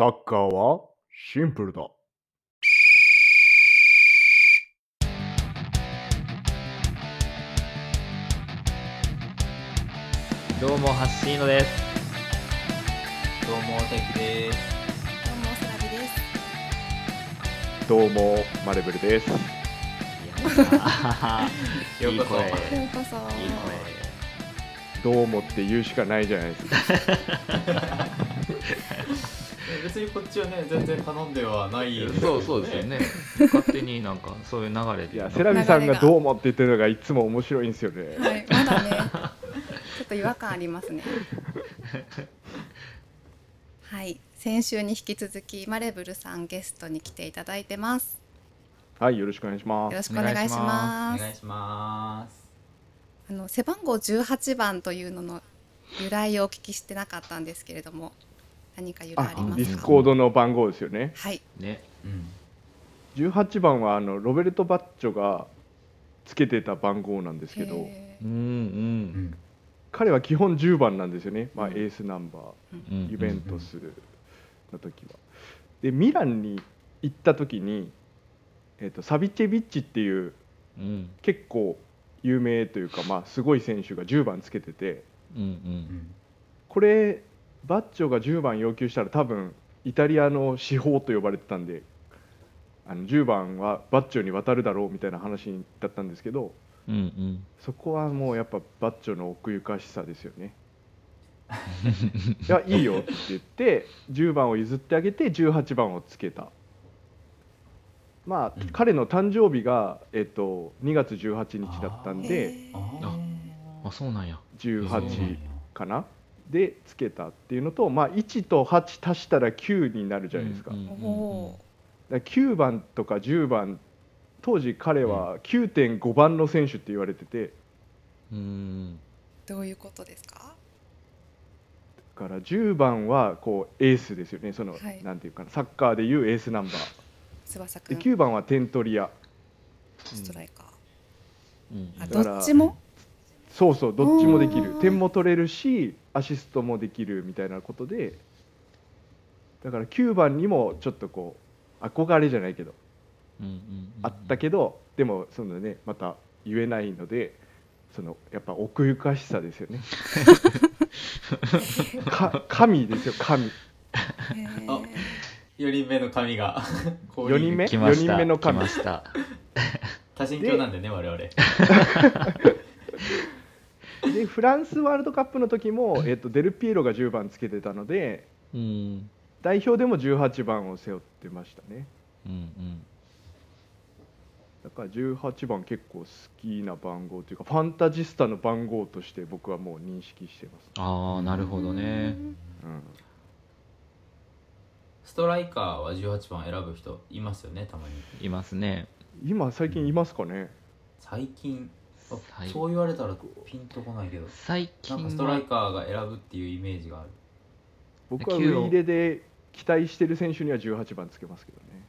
サッカーはシンプルだ。どうもハッシーノですどうも、大輝です。どうもスラビです。どうも、マレブルです。いようこそ声ようこそ。いいどうもって言うしかないじゃないですか。別にこっちはね、全然頼んではない声そうそうですよね勝手になんかそういう流れでいや、セラビさんがどうもって言ってるのがいつも面白いんですよね。はい、まだね。ちょっと違和感ありますね。はい、先週に引き続きマレブルさんゲストに来ていただいてます。はい、よろしくお願いしまよろす。しくお願いしおます。願いします。あの背番号18番というのの由来をお聞きしてなかったんですけれども、何か由来ありあ、ますか？ディスコードの番号ですよね。はい。ねうん。18番はあのロベルト・バッジョがつけてた番号なんですけど、へうんううんん。彼は基本10番なんですよね。まあ、エうんースナンバー。うんユベントスの時は。でミランに行った時に、えー、とサビチェビッチっていううん結構有名というか、まあ、すごい選手が10番つけててうんううんん。これバッチョが10番要求したら多分イタリアの司法と呼ばれてたんであの10番はバッチョに渡るだろうみたいな話だったんですけどうんうん。そこはもうやっぱバッチョの奥ゆかしさですよね。いやいいよって言って10番を譲ってあげて18番をつけた。まあ、うん。彼の誕生日が、えっと、2月18日だったんーでああそうなんや。18かな？でつけたっていうのと、まあ、1と8足したら9になるじゃないですか,、うんだかうんうんおら9番とか10番当時彼は9.5番の選手って言われてて。うん。ーどういうことですか？だから10番はこうエースですよね。その、はい。なんていうかな。サッカーでいうエースナンバー。で翼くん。9番は点取り屋ストライカー。うん。あ、どっちも？そうそうどっちもできる。点も取れるしアシストもできるみたいなことでだから9番にもちょっとこう憧れじゃないけどうんうんうんあったけどでもそのねまた言えないのでそのやっぱ奥ゆかしさですよね。か神ですよ神。あ4人目の神が 四人目？来ました。四人目の神。来ました。多神教なんでね、我々。でフランスワールドカップの時も、えっとデルピエロが10番つけてたのでうん。代表でも18番を背負ってましたね。うんうん。だから18番結構好きな番号というかファンタジスタの番号として僕はもう認識してます、ああなるほどね。うん、ストライカーは18番選ぶ人いますよね、たまに。いますね。今最近いますかね。最近、あ最そう言われたらピンとこないけど、最近なんかストライカーが選ぶっていうイメージがある。僕はウ9をイイレで期待してる選手には18番つけますけどね。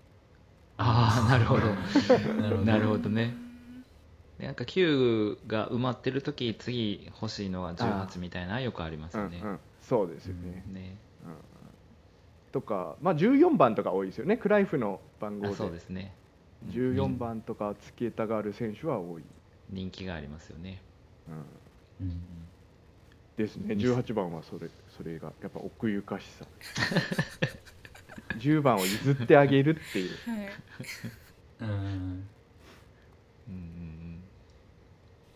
ああなるほど。なるほど。ね。なんか9が埋まってる時次欲しいのは18みたいなよくありますよね、うんうん、そうですよね、ね。うん。とか、まあ、14番とか多いですよねクライフの番号あでそうですね。14番とかつけたがる選手は多い、人気がありますよね。うん、うん。ですね。18番はそれそれがやっぱ奥ゆかしさ。10番を譲ってあげるっていう。はい。うん。うんうん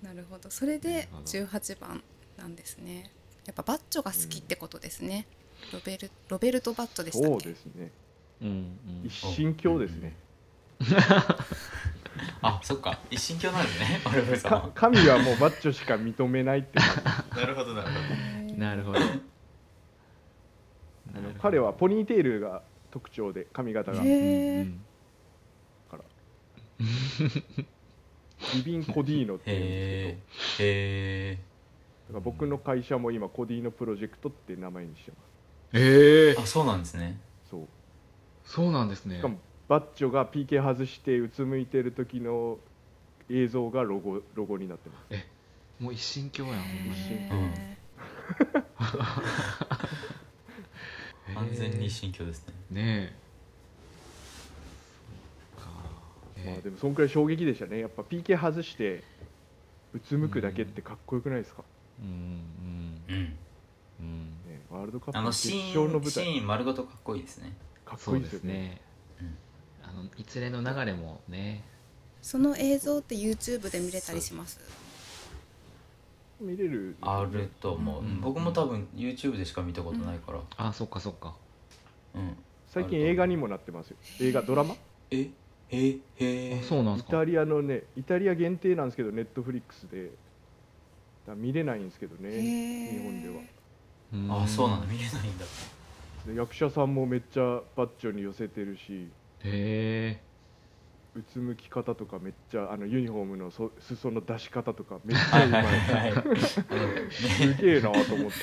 なるほど。それなでるほど。18番なんですね。やっぱバッチョが好きってことですね。ロベルロベルトバッチョでしたっそうけ？ですね。うんうん。一神教ですね、あ、そっか。一神教なんですね、我々さんかは。神はもうバッチョしか認めないって感じ なるほど、なるほなるほど。あの彼はポニーテールが特徴で髪型が。へだー。うんから。リビン・コディーノっていうんですへけえ。へえ。どだから僕の会社も今コディーノプロジェクトって名前にしてます。ええあ、そうなんですね。そう。そうなんですね。しかもバッチョが PK 外してうつむいてる時の映像がロゴロゴになってます。もう一神教やんほんまに。へうん。ー へ完全に新居ですね。ねえ。まあ、えでもそんくらい衝撃でしたね。やっぱ PK 外してうつむくだけってかっこよくないですか、うんうん。うん。うん。ね、ワールドカップあのの決シ勝の舞ーンシ台ーン丸ごとかっこいいですね。かっこいいですよねの一連の流れもね。その映像って YouTube で見れたりします？見れる。あると思う、うん。僕も多分 YouTube でしか見たことないから。あそっかそっか。うん、最近映画にもなってますよ。映画ドラマ？え？え？へえ。あそうなんですか。イタリアのねイタリア限定なんですけどネットフリックスで。だから見れないんですけどねへー日本では。うんあそうなんだ。見れないんだ。で役者さんもめっちゃバッチョに寄せてるしへえうつむき方とかめっちゃあのユニフォームのそ裾の出し方とかめっちゃうまい。すげえなと思って。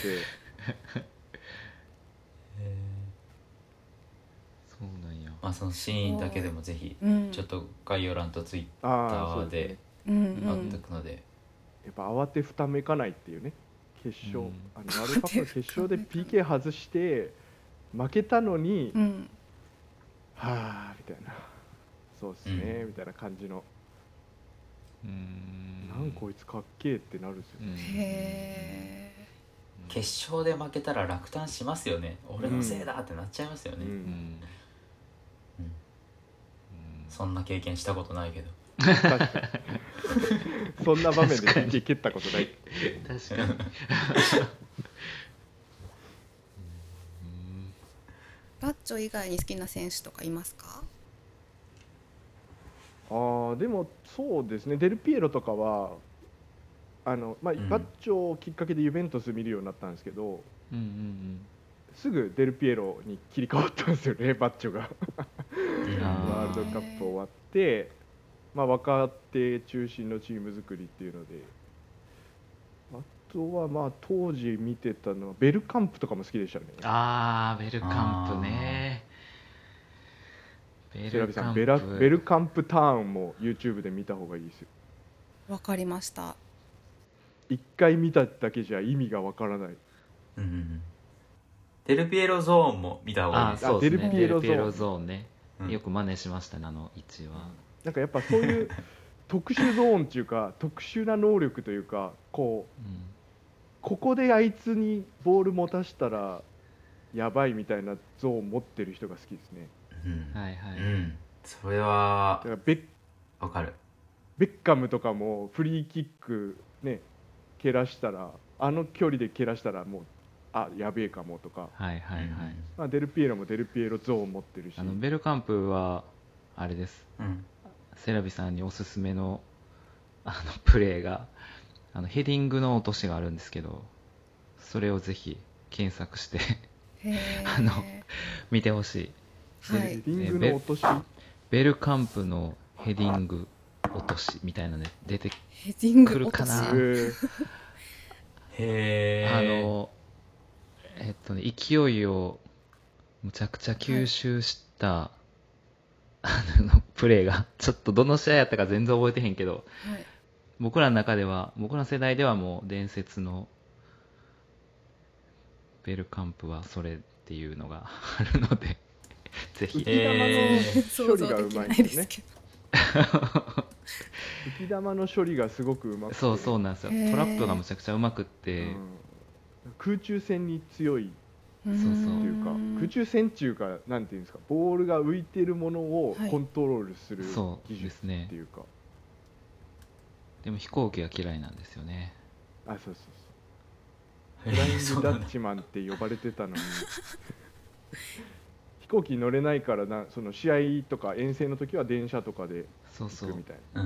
そうなんや。まあそのシーンだけでもぜひうん。ちょっと概要欄とツイッあターあそうですね。でうんう貼っんておくので、やっぱ慌てふためかないっていうね。決勝、うん。あのワールドカップの決勝で PK 外して負けたのに、うんはあみたいな。そうっすね、うん。みたいな感じの、うん。なんこいつかっけえってなるんですよ、うん。へえ決勝で負けたら落胆しますよね。俺のせいだってなっちゃいますよね、うん。うん。うんうんそんな経験したことないけど。確かに。そんな場面で PK 蹴ったことない。確かにバッチョ以外に好きな選手とかいますか？ああでもそうですね。デルピエロとかはあの、まあうん。バッチョをきっかけでユベントス見るようになったんですけどうんうんすぐデルピエロに切り替わったんですよね バッチョが。うんあー。ワールドカップ終わって、まあ、若手中心のチーム作りっていうので。あとはまあ当時見てたのはベルカンプとかも好きでしたねあーベルカンプねベセラビさんベラベルカンプターンも YouTube で見た方がいいですよわかりました一回見ただけじゃ意味がわからないうんデルピエロゾーンも見た方がいいですあそうですねデルピエロゾーンデルピエロゾーンねうんよく真似しましたねあの位置はなんかやっぱそういう特殊ゾーンっていうか特殊な能力というかこううんここであいつにボール持たしたらやばいみたいなゾーン持ってる人が好きですね。うん。はいはい。うん。それはだからベッわかる。ベッカムとかもフリーキックね蹴らしたらあの距離で蹴らしたらもうあやべえかもとか、はいはいはい。まあ、デルピエロもデルピエロゾーン持ってるし。あのベルカンプはあれです。うんうん。セラビさんにおすすめのあのプレーがあのヘディングの落としがあるんですけどそれをぜひ検索して あの見てほしい。ヘはい。ディングの落としベルカンプのヘディング落としみたいなね出てヘディング来るかな落としえへえあのえっとね勢いをむちゃくちゃ吸収した、あのプレーがちょっとどの試合やったか全然覚えてへんけどはい僕らの中では僕らの世代ではもう伝説のベルカンプはそれっていうのが あるので ぜひ。浮き球の想処理がうまいんですね 浮き玉の処理がすごくうまくて。そうそうなんですよ。トラップがむちゃくちゃうまくって、うん。空中戦に強い。そうそう。っていうか空中戦っていうかなんていうんですかボールが浮いてるものをはいコントロールする技術ですねっていうか、でも飛行機が嫌いなんですよね。あそうそうそう。へフライングダッチマンって呼ばれてたのに。飛行機乗れないからなその試合とか遠征の時は電車とかでそうそう。行くみたいな。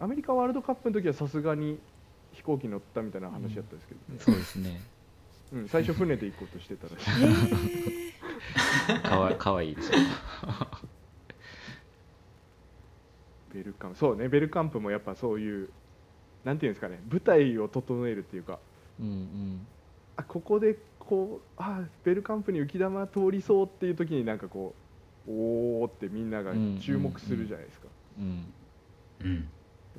アメリカワールドカップの時はさすがに飛行機乗ったみたいな話だったんですけど、ね。そうですね。うん最初船で行こうとしてたらしい。へ かわかわいいでしょベルカンプそうねベルカンプもやっぱそういうなんていうんですかね舞台を整えるっていうか。うんうん。あここでこうあベルカンプに浮き玉通りそうっていう時になんかこうおおってみんなが注目するじゃないですか、うん。うん。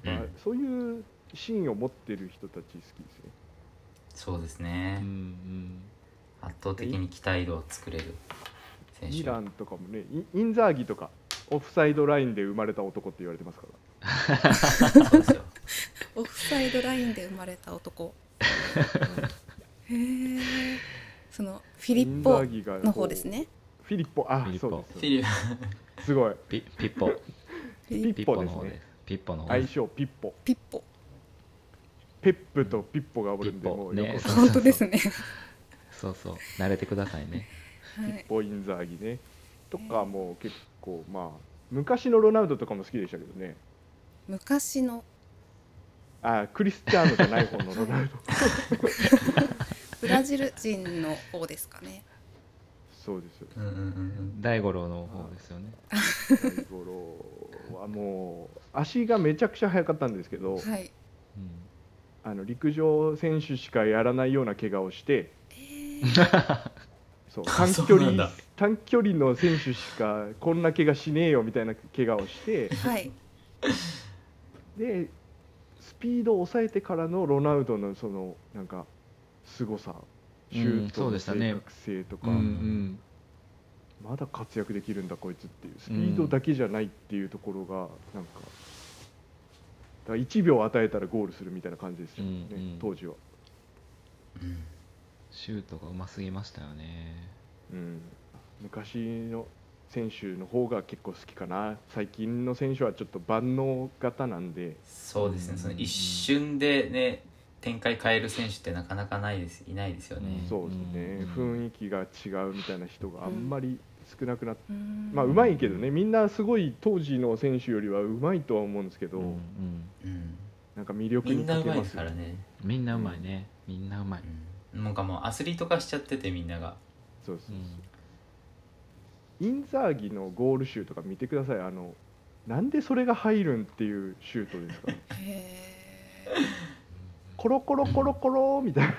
やっぱうん。そういうシーンを持ってる人たち好きですね。そうですうねんうん。圧倒的に期待度を作れる選手。ミランとかもねイインザーギとかオフサイドラインで生まれた男って言われてますから。そうですよオフサイドラインで生まれた男。へえそのフィリッポの方ですね。フィリッポ。あそうです。フィリすごい。ピピッポ。ピッポですの方です。ねピッポの方愛称ピッポ。ピッポ。ペップとピッポがおるんでもうね。本当ですね。そうそう。慣れてくださいね。はい。ポインザーギね。とかも結構まあ昔のロナウドとかも好きでしたけどね。昔の？あクリスチャーノじゃない方のロナウド。ブラジル人の方ですかね。そうです。うんうんうん大五郎の方ですよね。大五郎はもう足がめちゃくちゃ速かったんですけどはい。うん。あの陸上選手しかやらないような怪我をしてえー。そうあ短距離そうなんだ短距離の選手しかこんな怪我しねえよみたいな怪我をしてはい。でスピードを抑えてからのロナウドのそのなんか凄さシューうんトのそうでしたね。正確性とか、うんうん。まだ活躍できるんだこいつっていうスピードだけじゃないっていうところがなんかだから1秒与えたらゴールするみたいな感じですよね、うんうん。当時は、うん。シュートがうますぎましたよね。うん、昔の選手の方が結構好きかな。最近の選手はちょっと万能型なんで。そうですうん。ねその一瞬でね展開変える選手ってなかなかないですいないですよね、うん。そうですね、うん。雰囲気が違うみたいな人があんまり少なくなって、うーん。まあうまいけどね。みんなすごい当時の選手よりはうまいとは思うんですけど、うんうん。うん、なんか魅力にみんなうまい欠けますすからね、みんなうまい。ねみんなうまい。うん、なんかもうアスリート化しちゃっててみんなが。そうそう。うんインザーギのゴール集とか見てください。あのなんでそれが入るんっていうシュートですか？へコロコロコロコロみたいな、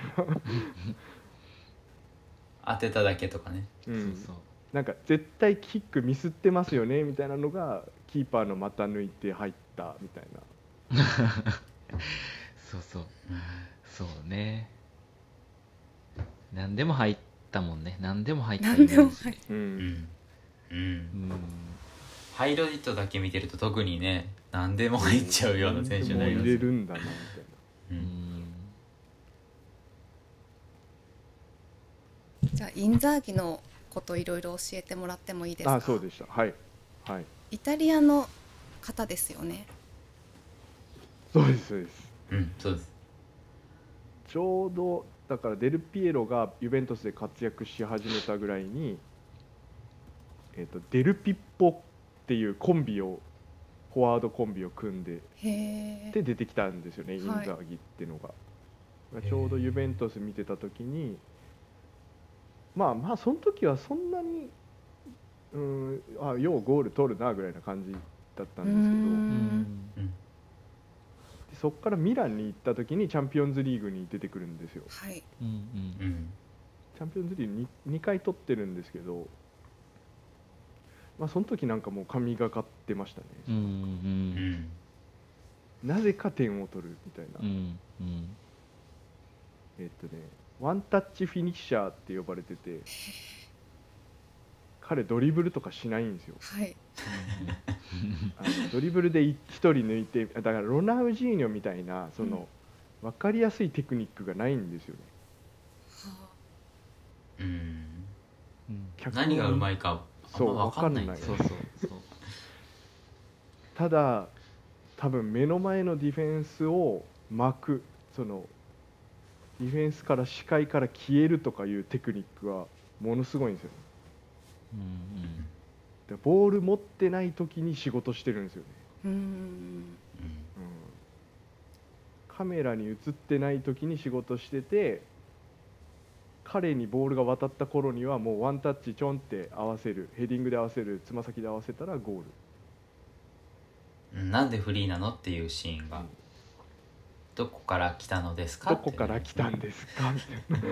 当てただけとかね。うん。そうそう。なんか絶対キックミスってますよねみたいなのがキーパーの股抜いて入ったみたいな。そうそう。そうね。何でも入ったもんね。何でも入ったイメージ。何でも入っううんんうん。うん。ハイライトだけ見てると特にね何でも入っちゃうような選手になりもます入れるんだなみたいな。じゃあインザーギのこといろいろ教えてもらってもいいですか？あそうでした。はい。はい。イタリアの方ですよね。そうですそうです。うんそうです。ちょうどだからデルピエロがユベントスで活躍し始めたぐらいに、えー、とデルピッポっていうコンビをフォワードコンビを組んでで出てきたんですよね、インザはいーギっていうのが。ちょうどユベントス見てた時にまあまあその時はそんなにうんあようゴール取るなぐらいな感じだったんですけど。でそこからミランに行った時にチャンピオンズリーグに出てくるんですよ。はい。チャンピオンズリーグ 2, 2回取ってるんですけど、まあ、その時なんかもう神がかってましたね、うんなぜか点を取るみたいな、うんうん。えっとねワンタッチフィニッシャーって呼ばれてて彼ドリブルとかしないんですよ。はい。あのドリブルで1人抜いてだからロナウジーニョみたいなその、分かりやすいテクニックがないんですよね。はうん。何がうまいかそうま分かんない。わかんないそうそうそう。ただ多分目の前のディフェンスを巻くそのディフェンスから視界から消えるとかいうテクニックはものすごいんですよ。ねうん。でボール持ってない時に仕事してるんですよね、うーん。うん、カメラに映ってない時に仕事してて彼にボールが渡った頃にはもうワンタッチちょんって合わせるヘディングで合わせるつま先で合わせたらゴール。うん。なんでフリーなのっていうシーンが。どこから来たのですか？どこから来たんですか？みたい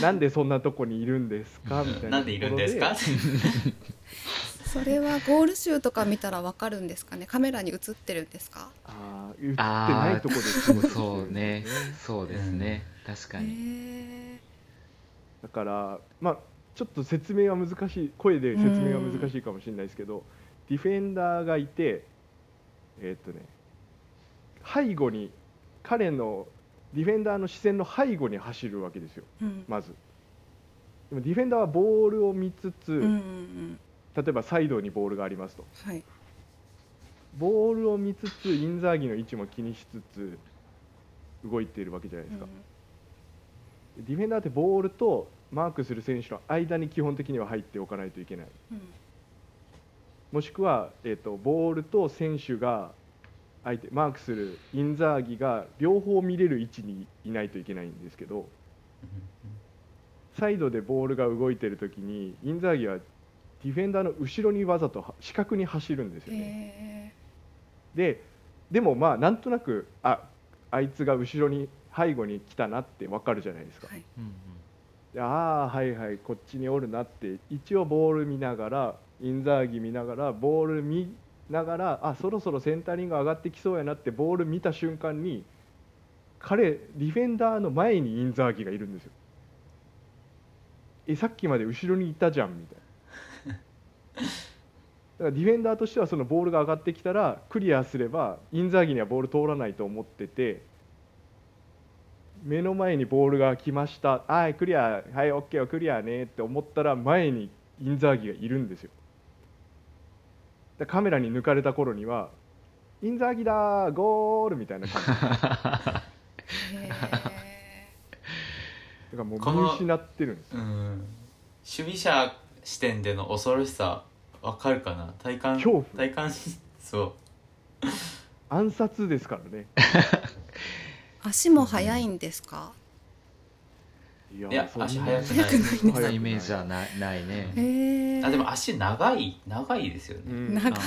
な なんでそんなとこにいるんですか？みたいな。なんでいるんですか？それはゴール集とか見たらわかるんですかね？カメラに映ってるんですか？ああ言ってないとこでそうね。そうですね。確かへにえだからまあちょっと説明は難しい声で説明は難しいかもしれないですけど、ディフェンダーがいてえーっとね背後に彼のディフェンダーの視線の背後に走るわけですよ。うん。まず。でもディフェンダーはボールを見つつ、うんうんうん。例えばサイドにボールがありますと。はい。ボールを見つつインザーギの位置も気にしつつ動いているわけじゃないですか、ディフェンダーってボールとマークする選手の間に基本的には入っておかないといけない。うん。もしくは、えー、とボールと選手が相手マークするインザーギが両方見れる位置にいないといけないんですけどサイドでボールが動いてる時にインザーギはディフェンダーの後ろにわざとは四角に走るんですよね。へででもまあなんとなくああいつが後ろに背後に来たなってわかるじゃないですか。ー。はい。うんうんでああはいはいこっちにおるなって一応ボール見ながらインザーギ見ながらボール見ながらあそろそろセンタリング上がってきそうやなってボール見た瞬間に彼ディフェンダーの前にインザーギがいるんですよ。えさっきまで後ろにいたじゃんみたいな。だからディフェンダーとしてはそのボールが上がってきたらクリアすればインザーギにはボール通らないと思ってて目の前にボールが来ました。はいクリア。はいオッケークリアね。って思ったら前にインザーギがいるんですよ。でカメラに抜かれた頃にはインザーギだーゴールみたいな感じ。だかへらもうこの見失ってるんですよ。うん守備者視点での恐ろしさわかるかな？体感恐怖。体感しそう。暗殺ですからね。ー 足も速いんですか？いやいや足速くない。んですそんなイメージはないないね。へえあでも足長い長いですよね、うん。長い。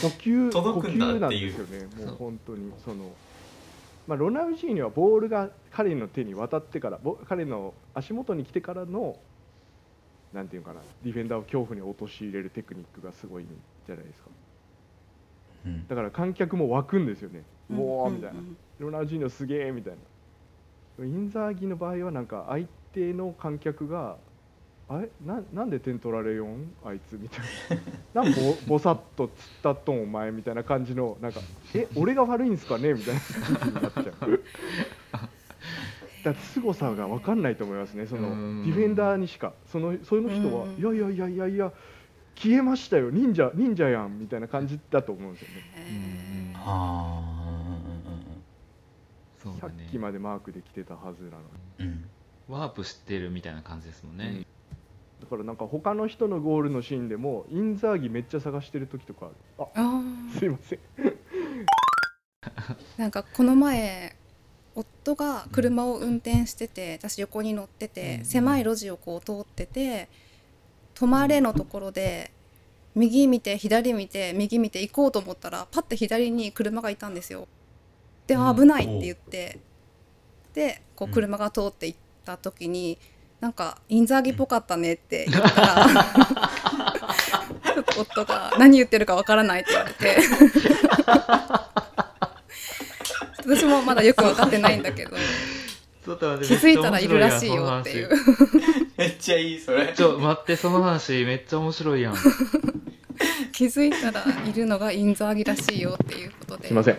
呼吸届くんだ呼吸なんっていうですよねもそう。う本当にその。まあ、ロナウジーニはボールが彼の手に渡ってからボ彼の足元に来てからのなんていうかなディフェンダーを恐怖に陥れるテクニックがすごいんじゃないですか。うん。だから観客も湧くんですよね、うん。おおみたいな、ロナウジーニョすげえみたいな。インザーギの場合はなんか相手の観客があれ？ななんで点取られよん？あいつみたいな。なんぼぼさっとつったっとんお前みたいな感じのなんかえ？俺が悪いんすかね？みたいな。感じになっちゃうだから凄さが分かんないと思いますねそのデうん。ィフェンダーにしか。そのその人はうん。いやいやいやいやいや消えましたよ。忍者忍者やん。みたいな感じだと思うんですよね。へーはあそうだね。きまでマークできてたはずなのに。うん。ワープしてるみたいな感じですもんね、うん。だからなんか他の人のゴールのシーンでもインザーギめっちゃ探してる時とかある。ああー。すいません。なんかこの前夫が車を運転してて私横に乗ってて、うん。狭い路地をこう通ってて止まれのところで右見て左見て右見て行こうと思ったらパッて左に車がいたんですよ。で、危ないって言ってでこううん。車が通って行った時に、なんかインザーギっぽかったねって言ったら 夫が何言ってるかわからないって言われて。私もまだよく分かってないんだけど気づいたらいるらしいよっていう。めっちゃいいそれ。ちょ待ってその話めっちゃ面白いやん。気づいたらいるのがインザーギらしいよっていうことで。すいません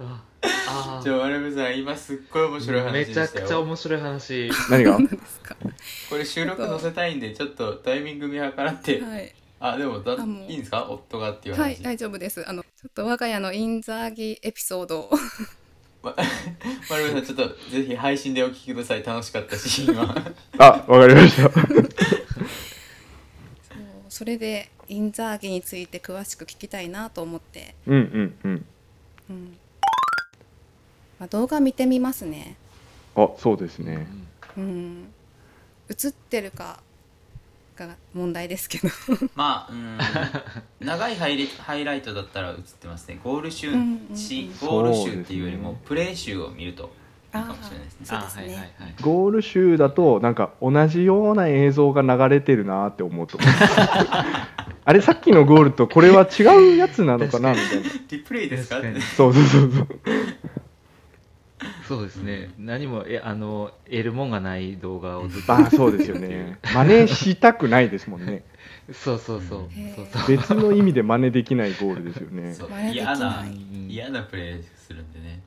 ああじゃあ我々さん今すっごい面白い話めちゃでしたよ。くちゃ面白い話。何が？何ですかこれ収録載せたいんでちょっとタイミング見計らって、はい、あでもだあもういいんですか？夫がっていう話、はい、大丈夫です。あのちょっと我が家のインザーギエピソードを。ま 丸山さんちょっとぜひ配信でお聞きください。楽しかったし今。あわかりましたそれでインザーギについて詳しく聞きたいなと思って、うんうんうん。うん。まあ、動画見てみますね。あそうですね。うん。映ってるかが問題ですけど。まあうん。長いハイレハイライトだったら映ってますね。ゴール集うんうんゴール集っていうよりもプレー集を見るとかもしれないですね。そうですね。あはいはいはい。ゴール集だとなんか同じような映像が流れてるなって思うと あれさっきのゴールとこれは違うやつなのかなみたいな。リプレイですか？そうそうそうそう。そうですね。何もえあの得るもんがない動画をずっとああそうですよね。真似したくないですもんね。そうそうそう。そうそう。別の意味で真似できないゴールですよね。嫌な嫌なプレーするんでね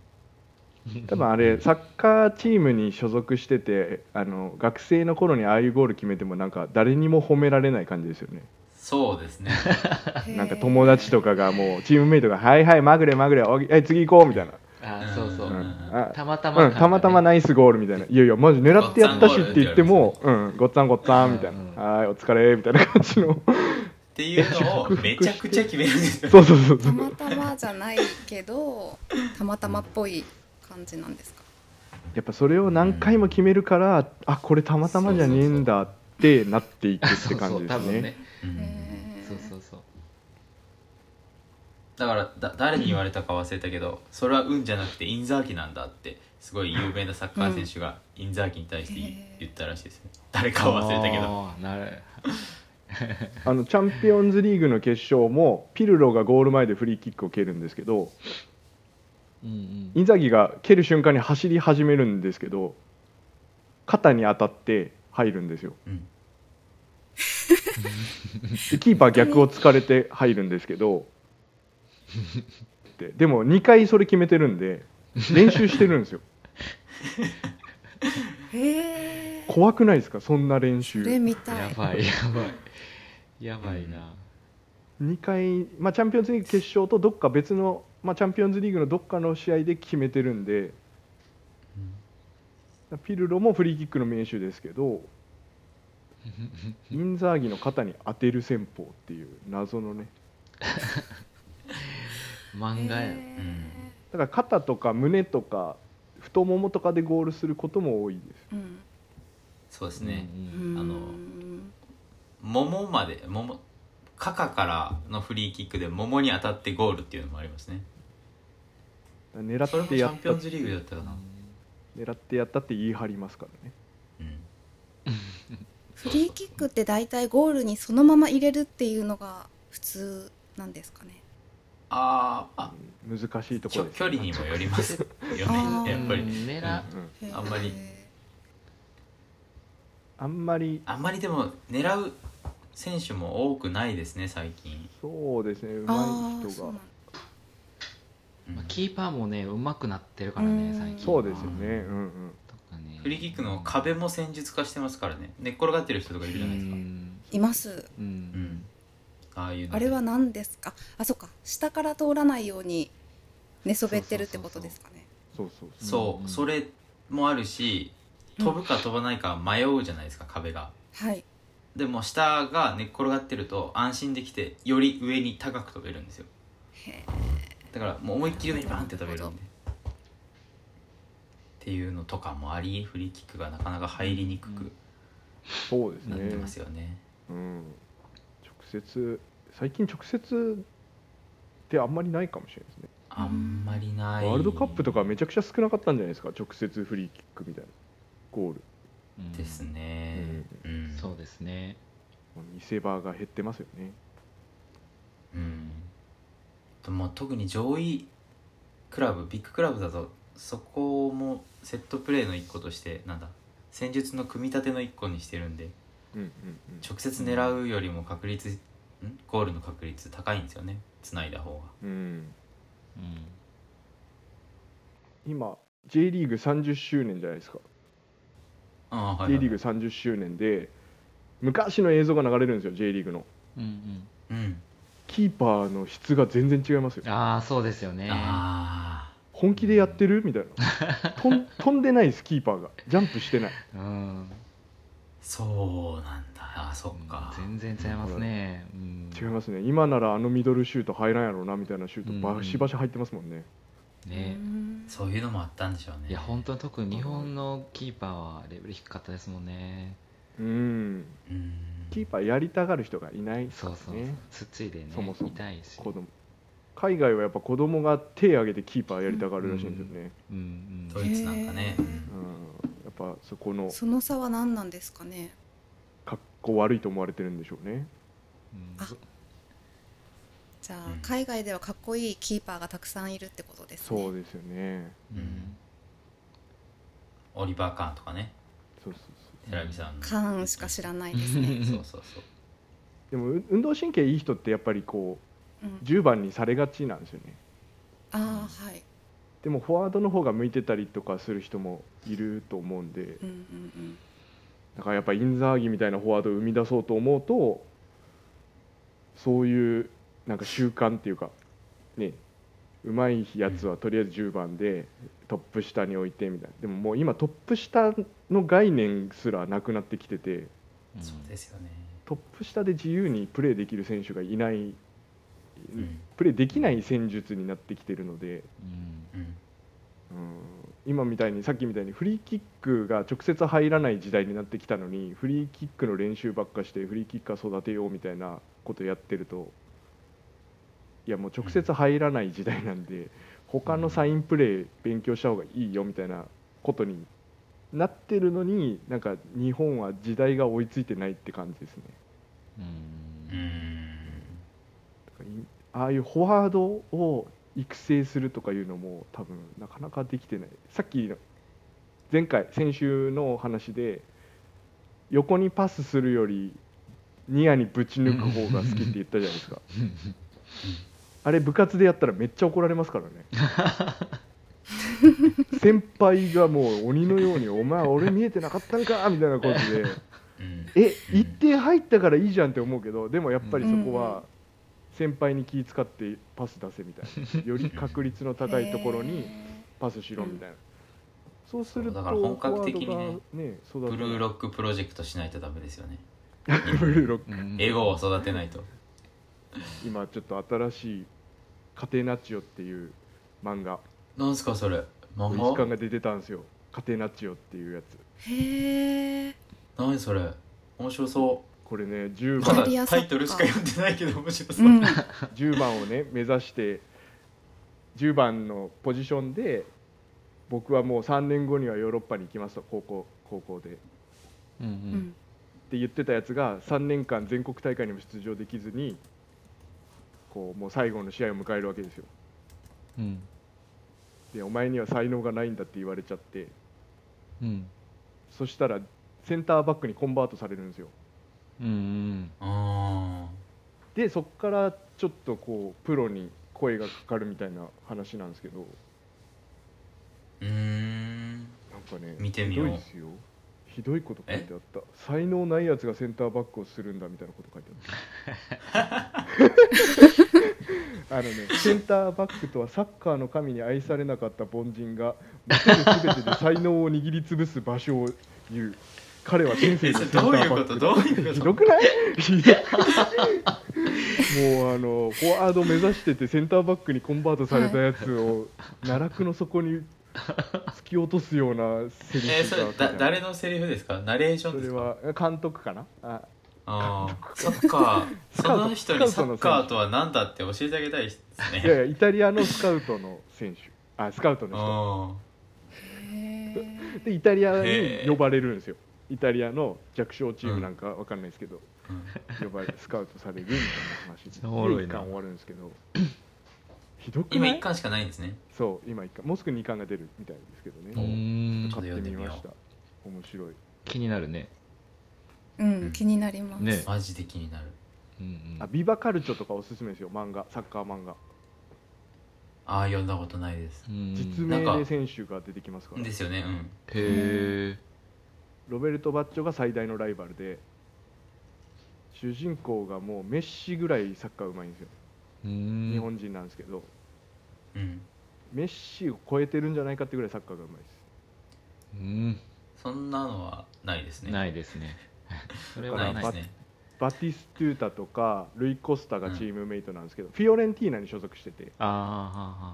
多分あれサッカーチームに所属しててあの学生の頃にああいうゴール決めてもなんか誰にも褒められない感じですよね。そうですね。なんか友達とかがもうチームメイトが「はいはいまぐれまぐれおはい次行こう」みたいな。あそうそう、うん。あたまたま、うん、たまたまナイスゴールみたいな「いやいやマジ狙ってやったし」って言っても「うんごっつぁんごっつぁん」みたいな。うん「はーいお疲れ」みたいな感じの。っていうのをめちゃくちゃ決めるんですよそうそうそうそう。たまたまじゃないけどたまたまっぽい感じなんですか？やっぱそれを何回も決めるから、あこれたまたまじゃねえんだってなっていくって感じですね。そうそうそうだからだ誰に言われたか忘れたけどそれは運じゃなくてインザーギなんだってすごい有名なサッカー選手がインザーギに対して言ったらしいですね。誰かは忘れたけど。なる。あのチャンピオンズリーグの決勝もピルロがゴール前でフリーキックを蹴るんですけどうんうん。インザギが蹴る瞬間に走り始めるんですけど肩に当たって入るんですよ。うん。でキーパー逆を突かれて入るんですけどででも2回それ決めてるんで練習してるんですよ。へえ怖くないですか？そんな練習。やばいやばい。やばいな、2回、まあ、チャンピオンズリーグ決勝とどっか別の、まあ、チャンピオンズリーグのどっかの試合で決めてるんでピルロもフリーキックの名手ですけどインザーギの肩に当てる戦法っていう謎のね。漫画や、へだから肩とか胸とか太ももとかでゴールすることも多いです。ーうん。そうですね、うんあのうん桃まで桃カカからのフリーキックで桃に当たってゴールっていうのもありますね狙ってやった。ャンピオンズリーグだったかな。狙ってやったって言い張りますからね。うん。フリーキックって大体ゴールにそのまま入れるっていうのが普通なんですかね。あーあ。難しいところです距離にもよります。よね。やっぱり。うん。狙うん。あんまり。あんまり。あんまりでも狙う選手も多くないですね最近、そうですね。あ上手い人がまあ、キーパーもね上手くなってるからねうん。最近そうですよね。うんうん。とかね。フリーキックの壁も戦術化してますからね。寝っ転がってる人とかいるじゃないですか。うん。います。うん。うん。ああいうのあれは何ですか？あそっか。下から通らないように寝そべってるってことですかね。そうそうそう。そう、う。ん。それもあるし飛ぶか飛ばないか迷うじゃないですか壁が。はい。でも下が寝っ転がってると安心できてより上に高く飛べるんですよ。へだからもう思いっきり上にバンって飛べるんで。っていうのとかもありフリーキックがなかなか入りにくくそうですね。なってますよね。うん、直接最近直接ってあんまりないかもしれないですね。あんまりない。ワールドカップとかめちゃくちゃ少なかったんじゃないですか？直接フリーキックみたいな。ゴール。うん。ですね。うん、そうですね。見せ場が減ってますよね。うんでも特に上位クラブビッグクラブだとそこもセットプレーの一個としてなんだ戦術の組み立ての一個にしてるんでうんうん直接狙うよりも確率、んゴールの確率高いんですよね繋いだ方が。うん。うん。うん今 J リーグ30周年じゃないですか、ああはい、J はい、リーグ30周年で昔の映像が流れるんですよ J リーグの。うんうんうんキーパーの質が全然違いますよ。ああそうですよね。あ本気でやってるみたいな。とん飛んでないですキーパーが。ジャンプしてない。うん。あそうなんだ。あそっか、全然違いますね、うん、違いますね。今ならあのミドルシュート入らんやろうなみたいなシュートバシバシ入ってますもんね、うん。そういうのもあったんでしょうね。いや本当に特に日本のキーパーはレベル低かったですもんね。うん。うんキーパーやりたがる人がいないですそうそう。土でねそもそも。痛いし。子供。海外はやっぱ子供が手挙げてキーパーやりたがるらしいんですよね、うんうん。ドイツなんかね、やっぱそこのその差は何なんですかね？格好悪いと思われてるんでしょうね。うん。あ。じゃあ、うん海外ではかっこいいキーパーがたくさんいるってことですね。そうですよね。うん。オリバー・カーンとかね。そうそうそう寺見さんの。カーンしか知らないですね。そうそうそう。でもう運動神経いい人ってやっぱりこうん。う、10番にされがちなんですよね。ああはい。でもフォワードの方が向いてたりとかする人もいると思うんで。うんうんだからやっぱインザーギみたいなフォワードを生み出そうと思うとそういうなんか習慣っていうかねうまいやつはとりあえず10番でトップ下に置いてみたいな。でももう今トップ下の概念すらなくなってきてて。うん。そうですよね。トップ下で自由にプレーできる選手がいない、うん。プレーできない戦術になってきてるので、うん。うん。うん、今みたいにさっきみたいにフリーキックが直接入らない時代になってきたのにフリーキックの練習ばっかしてフリーキッカー育てようみたいなことやってるといやもう直接入らない時代なんで他のサインプレー勉強した方がいいよみたいなことになってるのになんか日本は時代が追いついてないって感じですね。うん。ああいうフォワードを育成するとかいうのも多分なかなかできてない。さっきの前回先週の話で横にパスするよりニアにぶち抜く方が好きって言ったじゃないですか あれ部活でやったらめっちゃ怒られますからね。先輩がもう鬼のように「お前俺見えてなかったんか」みたいなことで。うん。え一点入ったからいいじゃんって思うけどでもやっぱりそこうんは先輩に気使ってパス出せみたいな。より確率の高いところにパスしろみたいな、そうするとだから本格的にねブルーッロックプロジェクトしないとダメですよね。ク ブルーロック。うん。エゴを育てないと。今ちょっと新しい「家庭ナッチオ」っていう漫画。なんすかそれ？漫画？時間が出てたんですよ「家庭ナッチオ」っていうやつ。へえ。何それ？面白そこれね10う番。まイタイトルしか読んでないけど面白そう。う、ん。10番をね目指して10番のポジションで僕はもう3年後にはヨーロッパに行きますと高校高校で。っうんううん。ん。て言ってたやつが3年間全国大会にも出場できずにこうもう最後の試合を迎えるわけですよ。うん。でお前には才能がないんだって言われちゃって。うん。そしたらセンターバックにコンバートされるんですよ。うんうんあでそこからちょっとこうプロに声がかかるみたいな話なんですけど。ーうーん。なんかね見てみよう。ひどいですよひどいこと書いてあった。才能ないやつがセンターバックをするんだみたいなこと書いてあった。あのねセンターバックとはサッカーの神に愛されなかった凡人が持てる全てで才能を握りつぶす場所を言う。彼はのセンターどういうバックこと？どういうこと？ひどくない？もうあのフォワード目指しててセンターバックにコンバートされたやつを奈落の底に 突き落とすようなセリえー、それだ誰のセリフですか？ナレーションそれですか？は監督かな？あ。ああサッカーその人にサッカーとは何だって教えてあげたいですね。いやいやイタリアのスカウトの選手。あスカウトのあへえ。人でイタリアに呼ばれるんですよ。イタリアの弱小チームなんかわかんないですけど、あ、うん。呼ばれスカウトされるみたいな話で。おもろいな。巻終わるんですけどひどく今ない？1巻しかないんですね。そう今一巻。もうすぐ2巻が出るみたいですけどうねん買ってみました。面白い。気になるねうん、気になります。ね。マジで気になる。うんあビバカルチョとかおすすめですよ。漫画。サッカー漫画。ああ読んだことないです。うん。実名で選手が出てきますから。ですよね。うん。へえロベルト・バッチョが最大のライバルで主人公がもうメッシぐらいサッカーうまいんですよ、うん。日本人なんですけどうん。メッシを超えてるんじゃないかってぐらいサッカーがうまいです。うん。そんなのはないですね。ないですね。それだからはないですね。バティストゥータとかルイ・コスタがチームメイトなんですけど、フィオレンティーナに所属してて。ああはあは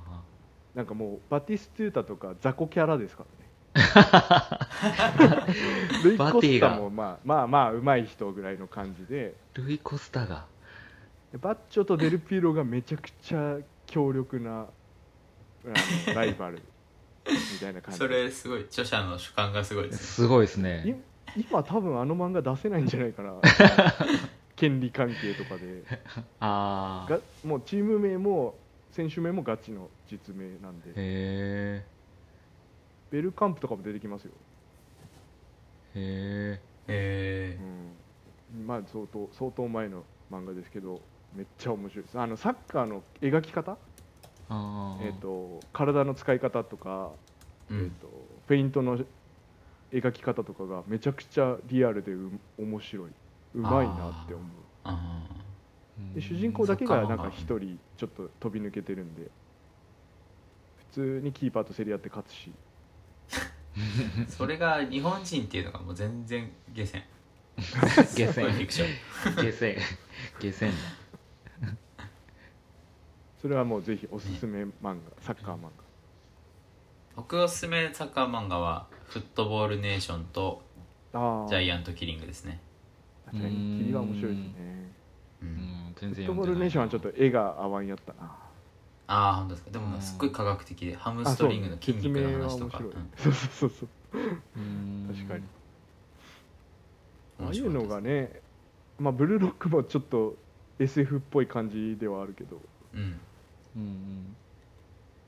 あはなんかもうバティストゥータとか雑魚キャラですからね。ルイ・コスタもまあまあまあうまい人ぐらいの感じで。ルイ・コスタが。でバッチョとデルピーロがめちゃくちゃ強力なあのライバルみたいな感じ。それすごい著者の主観がすごいですすごいですいね今多分あの漫画出せないんじゃないかな。権利関係とかで。ああがもうチーム名も選手名もガチの実名なんで。へえベルカンプとかも出てきますよ、へえうん、まあ相当相当前の漫画ですけどめっちゃ面白いです。あのサッカーの描き方、えー、と体の使い方とか、うえー、んとフェイントの描き方とかがめちゃくちゃリアルでう面白い。うまいなって思う。あで主人公だけがなんか一人ちょっと飛び抜けてるんで普通にキーパーと競り合って勝つし。ー それが日本人っていうのがもう全然下船下船下船下船だそれはもうぜひおすすめ漫画サッカー漫僕おすすめサッカー漫画は「フットボールネーション」と画あ「ジャイアントキリング」ですね。確かに霧は面白いですね。ううんん全フット然読んでない。ボールネーションはちょっと絵が合わんやったな。ああ本当ですか。でもすっごい科学的でハムストリングの筋肉の話とかそうそうそうそう。うん。確かに。ああ面いうのがねまあブルーロックもちょっと SF っぽい感じではあるけど。うんうん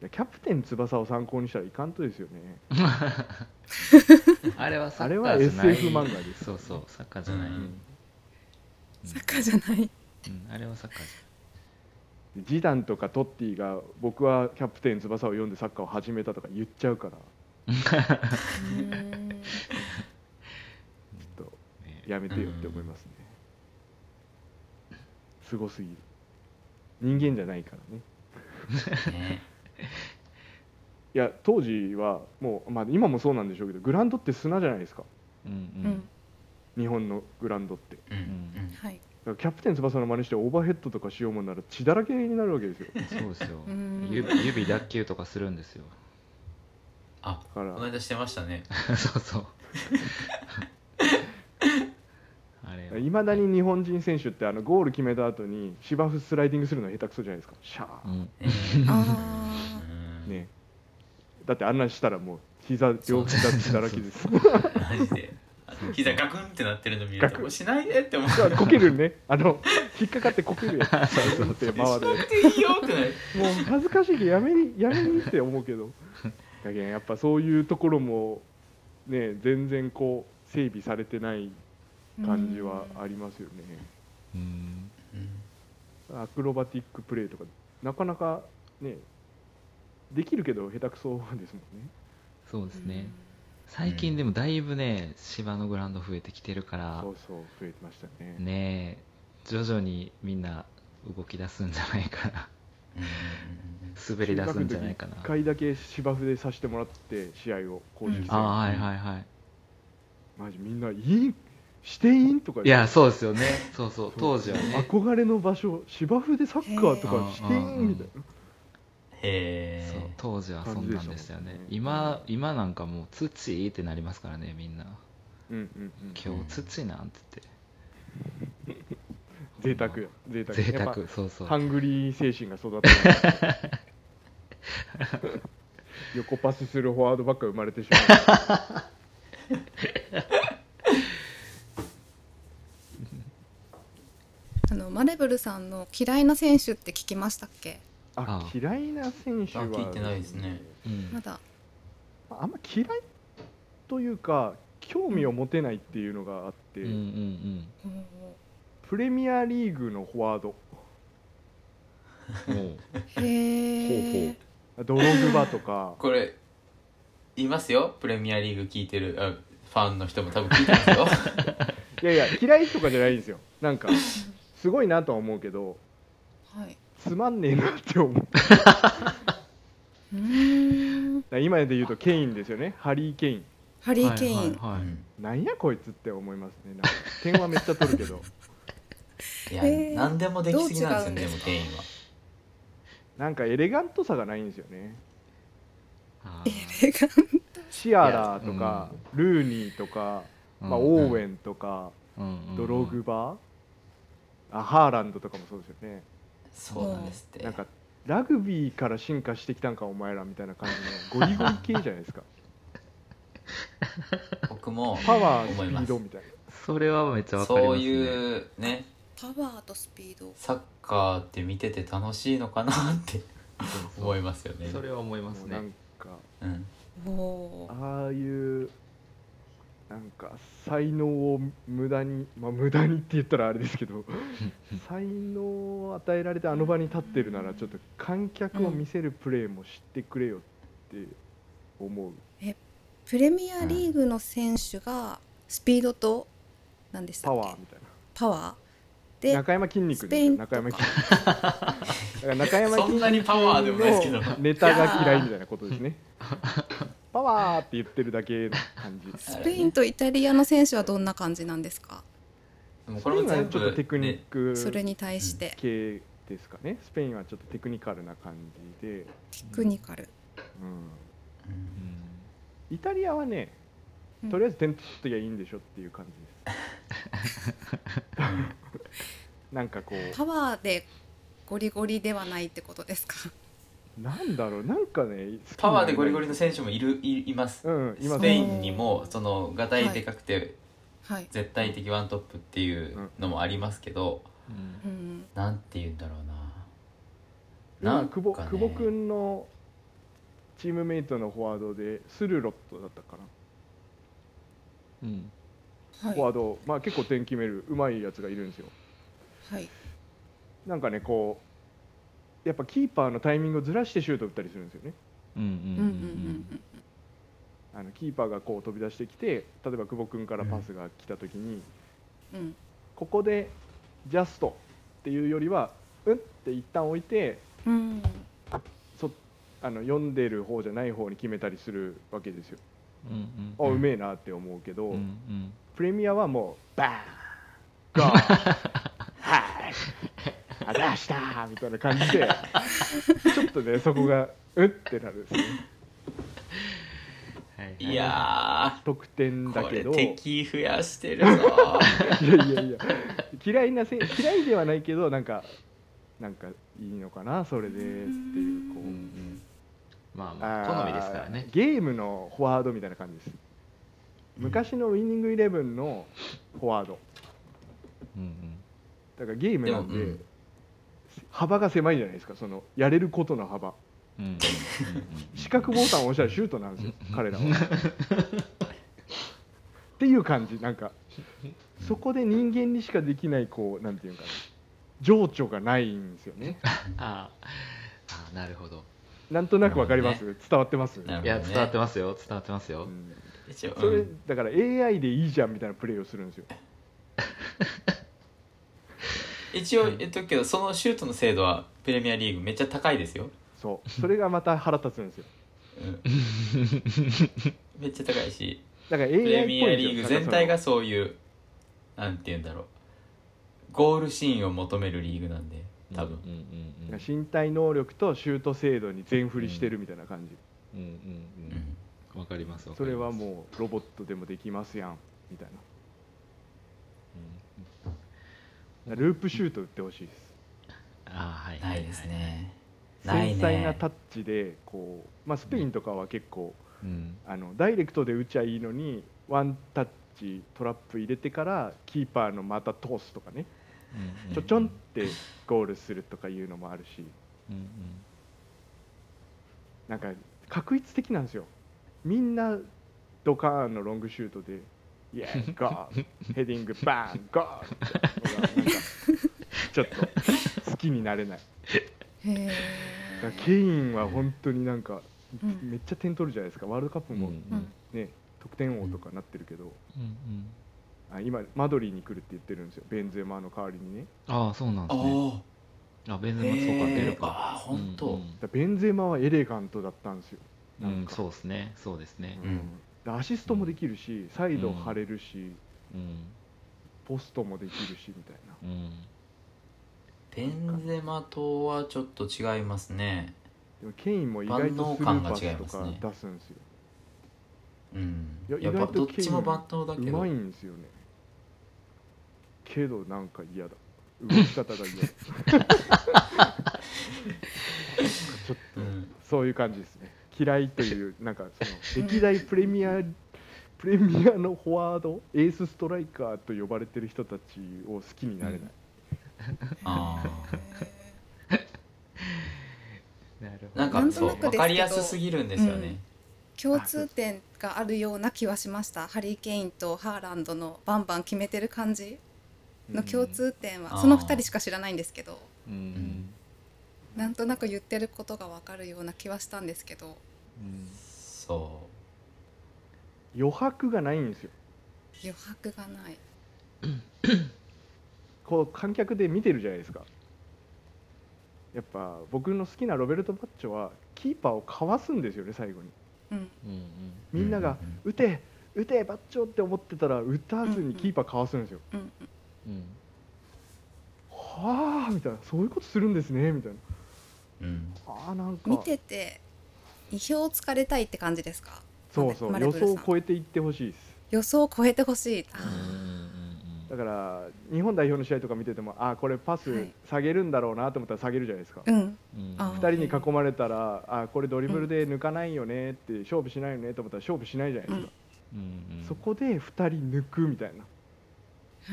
うん。キャプテン翼を参考にしたらいかんとですよね。あれはサあれはッカーじゃない。SF 漫画です。そうそうサッカーじゃない、ううん。んサッカーじゃない。あれはサッカーじジダンとかトッティが僕はキャプテン翼を読んでサッカーを始めたとか言っちゃうから。ちうんょっとゃない、ねやめてよって思いますね。すごすぎる。人間じゃないからねね。いや当時はもう、まあ、今もそうなんでしょうけどグラウンドって砂じゃないですか。うんううん。ん日本のグラウンドって。だうん。うんキャプテン翼の真似してオーバーヘッドとかしようもんなら血だらけになるわけですよ。そうですよ。うん。指指脱臼とかするんですよ。あだから。この間してましたね。そうそういまだに日本人選手ってあのゴール決めた後に芝生スライディングするの下手くそじゃないですか。シャー、うん。ね。だってあんなんしたらもう膝両膝血だらけです。マジで。膝ガクンってなってるの見るとしないでって思う。こけるね。あの引っかかってこけるやつそうって回るいいよってもう恥ずかしいけどやめにやめにって思うけど。だけどやっぱそういうところもね全然こう整備されてないー感じはありますよね、うん。うん。アクロバティックプレーとかなかなかねできるけど下手くそですもんね。そうですね。最近でもだいぶね芝のグラウンド増えてきてるからそうそう増えてましたね。ねえ徐々にみんな動き出すんじゃないかな。うん。うん滑り出すんじゃないかな。1回だけ芝生でさせてもらって試合を公式戦、ああはいはいはい。マジみんないいしていいん？とか。いやそうですよね。そうそう。当時はね。憧れの場所芝生でサッカーとかしていいへーみたいな。へそうえ当時はそんなんでしたよね。今今なんかもう土ってなりますからねみんな。うんうんうん今日土なんて 贅沢や。贅沢。言って贅やっ沢そうそう。ぱハングリー精神が育ってる。横パスするフォワードばっか生まれてしまあ のマレブルさんの嫌いな選手って聞きましたっけ？うああ。嫌いな選手はあ聞いてないですね。うん。まだ。あんま嫌いというか興味を持てないっていうのがあって、うんうんうん。プレミアリーグのフォワード。へえドログバとか。これいますよ？プレミアリーグ聞いてるあファンの人も多分聞いてますよ。いやいや嫌いとかじゃないんですよ。なんかすごいなとは思うけどはい。つまんねえなって思う。今で言うとケインですよね。ハリー・ケイン。ハリー・ケイン、はいなんやこいつって思いますね。なんか点はめっちゃ取るけど。いや、えー何でもできすぎなんですよねどう違う？んでもケインは。なんかエレガントさがないんですよね。あエレガンシアラーとか、ルーニーとか、ーまあ、うん。オーウェンとか、うんうんドログバあハーランドとかもそうですよね。そうなんですって。なんかラグビーから進化してきたんかお前らみたいな感じのゴリゴリ系じゃないですか。僕もパワースピ思います。ードみたいな。それはめっちゃわかりますね。そういうね。パワーとスピード。サッカーって見てて楽しいのかなってそうそう。思いますよね。それは思いますね。なんかうん。ああいうなんか才能を無駄にまあ無駄にって言ったらあれですけど才能を与えられてあの場に立ってるならちょっと観客を見せるプレーも知ってくれよって思う、プレミアリーグの選手がスピードと何でしたパっけワーみたいな。パワーで中山筋肉スペイン中山筋肉だから中山筋肉そんなにパワーでもないですけど。のネタが嫌いみたいなことですね パワーって言ってるだけの感じスペインとイタリアの選手はどんな感じなんですか？これも全ちょっとテクニックそれに対して。系ですかね。スペインはちょっとテクニカルな感じで、テクニカル。うん、うんイタリアはねうん。とりあえず点取ってりゃいいんでしょっていう感じです。なんかこパワーでゴリゴリではないってことですか？うなんだろうなんかねパワーでゴリゴリのの選手もいるいいます。うんいますスペインにもそのがたいでかくてはい、絶対的ワントップっていうのもありますけど、うんうん、なんて言うんだろうな。今なんかね久保久保君のチームメイトのフォワードでスルロットだったかな、うん。はい。フォワード、まあ、結構点決めるうまいやつがいるんですよ。はい。なんかねこうやっぱキーパーのタイミングをずらしてシュート打ったりするんですよね。うんうんうんうんうん。あのキーパーがこう飛び出してきて例えば久保君からパスが来た時に、うん。うんここでジャストっていうよりはうんって一旦置いてうん。そあの読んでる方じゃない方に決めたりするわけですよ。うんあうめえなって思うけど、うんうん。プレミアはもうバーン。ゴ ー出したみたいな感じで ちょっとねそこがうってなるんですね。はいい。や得点だけど。い敵増やしてるぞ。やいやいや。嫌いなせ嫌いではないけどなんかなんかいいのかなそれでっていうこう、うんうん。まあまあ好みですからね。ゲームのフォワードみたいな感じです。昔のウィニングイレブンのフォワード。うんうん。だからゲームなんでうん幅が狭いじゃないですかそのやれることの幅。うん。うんうん四角ボタンを押したらシュートなんですよ彼らは。っていう感じなんか。そこで人間にしかできないこうなんていうかな情緒がないんですよね。あー。あーなるほど。なんとなくわかります、な伝わってます、ね。いや伝わってますよ。伝わってますよ。うん。それうん。だから AI でいいじゃんみたいなプレーをするんですよ 一応言っとくけどそのシュートの精度はプレミアリーグめっちゃ高いですよ、そう。それがまた腹立つんですよ。うん、めっちゃ高いし。だから AI っぽいんですよプレミアリーグ全体がそういうなんて言うんだろう。ゴールシーンを求めるリーグなんで多分。うんうんその身体能力とシュート精度に全振りしてるみたいな感じ、うんうんうんううん。わかりますわかそれります。はもうロボットでもできますやん。みたいなループシュート打ってほしいです。ああはいないですね。繊細なねタッチでこう、まあ、スペインとかは結構うん。あのダイレクトで打ちゃいいのにワンタッチトラップ入れてからキーパーのまた通すとかね。うん。ちょちょんってゴールするとかいうのもあるし。うんうん。なんか確率的なんですよ。みんなドカーンのロングシュートでイエーイゴーヘディングバーンゴーちょっと好きになれない。へえだからケインは本当になんかうん。めっちゃ点取るじゃないですか。ワールドカップもうんうん。ね得点王とかなってるけど。うんあ今マドリーに来るって言ってるんですよ。ベンゼマの代わりにね。ああそうなんですね。ああベンゼマそうか出るか。ああ本当、うんだからベンゼマはエレガントだったんですよ。うんうんなんかそうですね。そうですね。うん。でアシストもできるしサイド張れるしうん。ポストもできるしみたいな。うん。ベンゼマとはちょっと違いますね。でもケインも意外とスルーパスとか出すんですよ。うん。いややっぱ意外とどっちも万能だけど。うまいんですよね。けどなんか嫌だ。動き方が嫌だ。ちょっとうんそういう感じですね嫌いというなんかその歴代プレミアプレミアのフォワードエースストライカーと呼ばれてる人たちを好きになれない、あなるほどあなんかなんとそうなくですけど分かりやすすぎるんですよね、共通点があるような気はしました。ハリー・ケインとハーランドのバンバン決めてる感じの共通点は、うん。その2人しか知らないんですけど。うんんなんとなく言ってることが分かるような気はしたんですけど。うん。そ余白がないんですよ。余白がない。こう観客で見てるじゃないですか。やっぱ僕の好きなロベルト・バッチョはキーパーをかわすんですよね最後に。うん。うんみんながうん「打て打てバッチョ!」って思ってたら打たずにキーパーかわすんですよ、うん。うん。はあみたいな。そういうことするんですねみたいなうん。ああなんか。見てて意表をつかれたいって感じですか？そうそう。予想を超えていってほしいです。予想を超えてほしい。あだから日本代表の試合とか見ててもあーこれパスはい。下げるんだろうなと思ったら下げるじゃないですか、ーうん。うん。あ2人に囲まれたらあーこれドリブルで抜かないよねって勝負しないよねと思ったら勝負しないじゃないですか、うん。うんそこで2人抜くみたいな。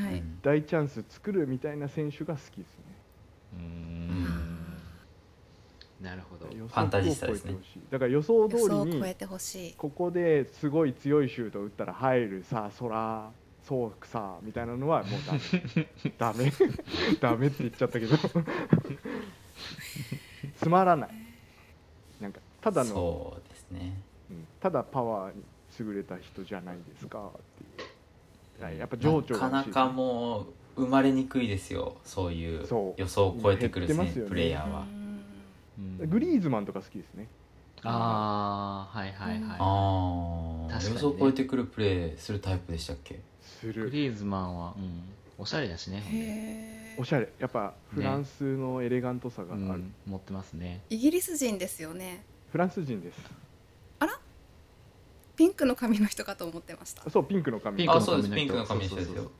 はい、うん。大チャンス作るみたいな選手が好きですね。うんなるほど。予ファンタジスタですね。を超えてほしいだから予想通予想をりに超えてほしい。ここですごい強いシュートを打ったら入るさあそらそうさみたいなのはもうダメ。ダ メダメって言っちゃったけど。つまらない。なんかただの、そうですね。うん。ただパワーに優れた人じゃないですかっていう。はいやっぱ情緒なかなかもう生まれにくいですよ。そういうそう。予想を超えてくるねプレイヤーは。うんグリーズマンとか好きですね。ああはいはいうん。はああ、確かにね。予想を超えてくるプレーするタイプでしたっけ？する。いグリーズマンはうん。おしゃれだしねほんで。へおしゃれ。やっぱフランスのエレガントさがある、うん持ってますね。ーイギリス人ですよね。フランス人です。ピンクの髪の人かと思ってました。そうピンクの髪。ピンクのあそうです。髪の人。ピンクの髪の人ですそうそうよ。